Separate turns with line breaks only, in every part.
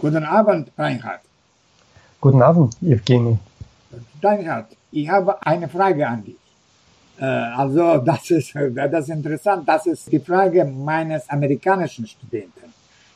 Guten Abend, Reinhard.
Guten Abend, Evgeny.
Reinhard, ich habe eine Frage an dich. Äh, also, das ist, das ist interessant. Das ist die Frage meines amerikanischen Studenten.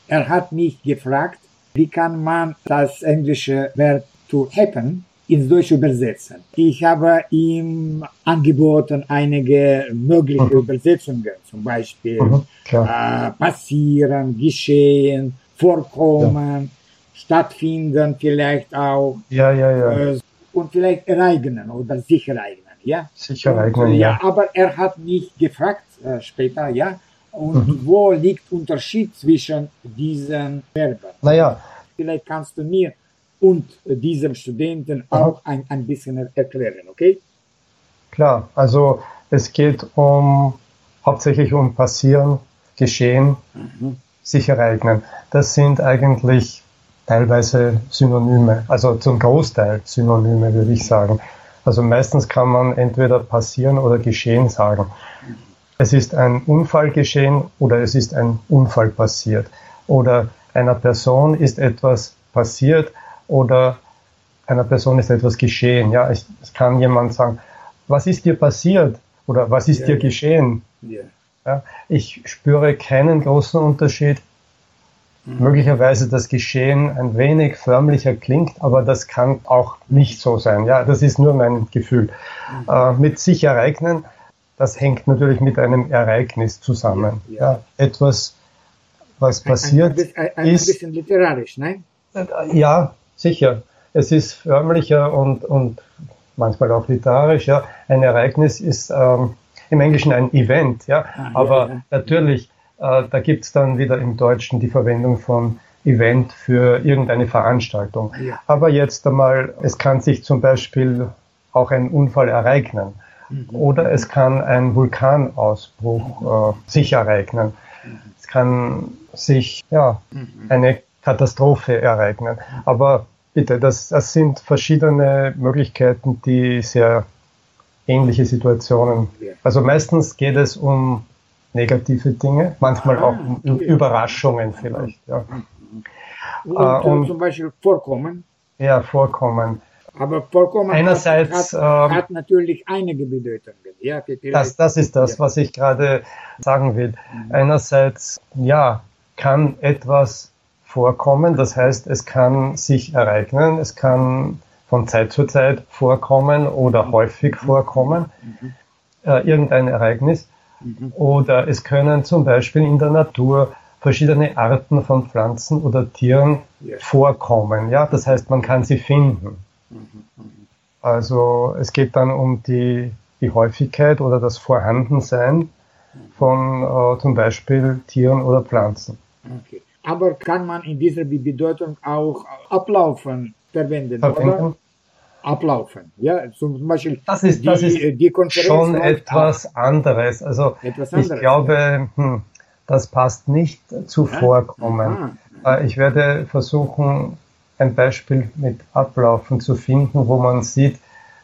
Er hat mich gefragt, wie kann man das englische Verb to happen ins Deutsche übersetzen. Ich habe ihm angeboten einige mögliche mhm. Übersetzungen, zum Beispiel mhm, äh, passieren, geschehen, vorkommen, ja. stattfinden vielleicht auch.
Ja, ja, ja. Äh,
und vielleicht ereignen oder sich ereignen, ja.
Sich ereignen, ja. ja.
Aber er hat mich gefragt äh, später, ja, und mhm. wo liegt Unterschied zwischen diesen Verben?
Naja.
Vielleicht kannst du mir und diesem Studenten auch ein, ein bisschen erklären, okay?
Klar, also es geht um hauptsächlich um passieren, geschehen, mhm. Sich ereignen. Das sind eigentlich teilweise Synonyme, also zum Großteil Synonyme, würde ich sagen. Also meistens kann man entweder passieren oder geschehen sagen. Es ist ein Unfall geschehen oder es ist ein Unfall passiert. Oder einer Person ist etwas passiert oder einer Person ist etwas geschehen. Ja, es, es kann jemand sagen, was ist dir passiert oder was ist yeah. dir geschehen? Yeah. Ja, ich spüre keinen großen Unterschied. Mhm. Möglicherweise das Geschehen ein wenig förmlicher klingt, aber das kann auch nicht so sein. Ja, das ist nur mein Gefühl. Mhm. Äh, mit sich ereignen, das hängt natürlich mit einem Ereignis zusammen. Ja, ja. etwas, was passiert
ein, ein, ein, ist. Ein bisschen literarisch, nein?
Ja, Sicher, es ist förmlicher und, und manchmal auch literarisch. Ja. Ein Ereignis ist ähm, im Englischen ein Event, ja. Ah, aber ja, ja. natürlich, äh, da gibt's dann wieder im Deutschen die Verwendung von Event für irgendeine Veranstaltung. Ja. Aber jetzt einmal, es kann sich zum Beispiel auch ein Unfall ereignen. Mhm. Oder es kann ein Vulkanausbruch äh, sich ereignen. Mhm. Es kann sich ja, mhm. eine Katastrophe ereignen. Aber bitte, das, das sind verschiedene Möglichkeiten, die sehr ähnliche Situationen. Also meistens geht es um negative Dinge, manchmal auch um ah, Überraschungen vielleicht. Ja.
Und, äh, und zum Beispiel Vorkommen.
Ja, Vorkommen.
Aber Vorkommen
Einerseits,
hat, hat, ähm, hat natürlich einige Bedeutungen. Ja,
das, das ist das, ja. was ich gerade sagen will. Mhm. Einerseits, ja, kann etwas vorkommen. Das heißt, es kann sich ereignen, es kann von Zeit zu Zeit vorkommen oder häufig vorkommen, äh, irgendein Ereignis. Oder es können zum Beispiel in der Natur verschiedene Arten von Pflanzen oder Tieren vorkommen. Ja, das heißt, man kann sie finden. Also es geht dann um die, die Häufigkeit oder das Vorhandensein von äh, zum Beispiel Tieren oder Pflanzen.
Okay aber kann man in dieser Bedeutung auch ablaufen verwenden, Verwenden. Ablaufen, ja, zum Beispiel
das ist, das ist die Konferenz schon etwas anderes. Also etwas anderes, ich glaube, ja. hm, das passt nicht zu ja? Vorkommen. Aha. Äh, ich werde versuchen, ein Beispiel mit Ablaufen zu finden, wo man sieht,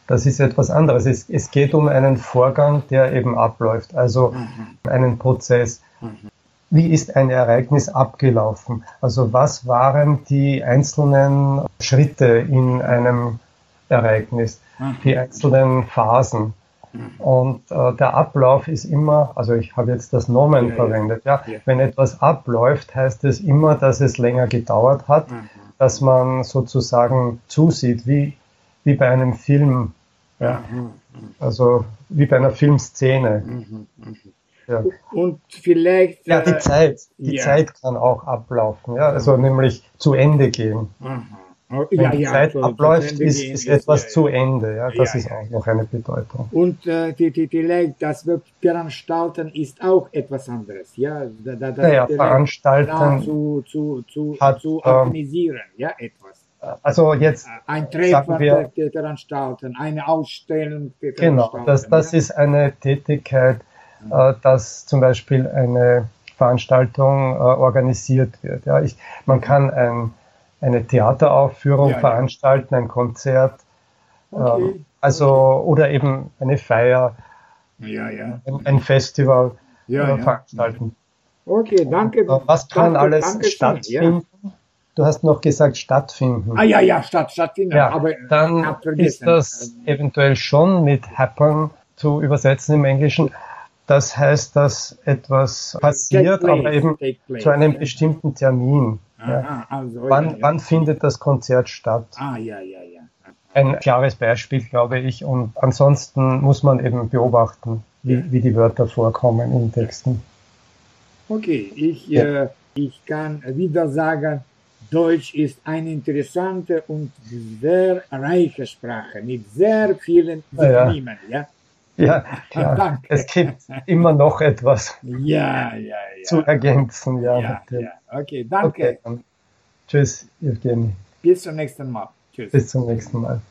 das ist etwas anderes. Es, es geht um einen Vorgang, der eben abläuft, also mhm. einen Prozess. Mhm wie ist ein Ereignis abgelaufen? Also was waren die einzelnen Schritte in einem Ereignis, mhm. die einzelnen Phasen? Mhm. Und äh, der Ablauf ist immer, also ich habe jetzt das Nomen ja, verwendet, ja. ja. Wenn etwas abläuft, heißt es immer, dass es länger gedauert hat, mhm. dass man sozusagen zusieht, wie, wie bei einem Film, ja. Mhm. Mhm. Also wie bei einer Filmszene. Mhm.
Ja. Und vielleicht.
Ja, die äh, Zeit. Die. Zeit kann auch ablaufen, ja, also nämlich zu Ende gehen. Mhm. Wenn ja, die Zeit so, abläuft, ist, ist etwas zu Ende, ja, das ist auch noch eine Bedeutung.
Und äh, die, die, die, das veranstalten ist auch etwas anderes, ja.
Da, da, da ja, veranstalten
zu, zu, zu, hat, zu ähm, organisieren, ähm, ja, etwas.
Also jetzt
ein Treffen wir, veranstalten, eine Ausstellung
Genau, das, das ja? ist eine Tätigkeit, äh, dass zum Beispiel eine Veranstaltung äh, organisiert wird. Ja, ich, man kann ein, eine Theateraufführung ja, veranstalten, ein Konzert, okay. ähm, also okay. oder eben eine Feier,
ja, ja.
Ein, ein Festival äh, veranstalten.
Okay, danke.
Was kann danke, alles danke stattfinden? du hast noch gesagt stattfinden.
Ah ja, ja, statt, stattfinden.
Ja,
aber
dann ist das eventuell schon mit happen zu übersetzen im Englischen. Das heißt, dass etwas passiert,
place,
aber eben zu einem bestimmten Termin. Ja.
Aha, also,
Wann,
ja, ja.
wann findet das Konzert statt?
Ah, ja, ja, ja.
Ein klares Beispiel, glaube ich. Und ansonsten muss man eben beobachten, wie, wie die Wörter vorkommen in Texten.
Okay, ich,
Ja.
äh, ich kann wieder sagen, Deutsch ist eine interessante und sehr reiche Sprache mit sehr vielen
Ja, ja.
Synonymen. Ja,
Ja, ja.
Danke.
es gibt immer noch etwas
ja, ja, ja.
Zu ergänzen. Ja.
Okay, danke.
Okay. Tschüss, Evgeny.
Bis zum nächsten Mal. Tschüss.
Bis zum nächsten Mal.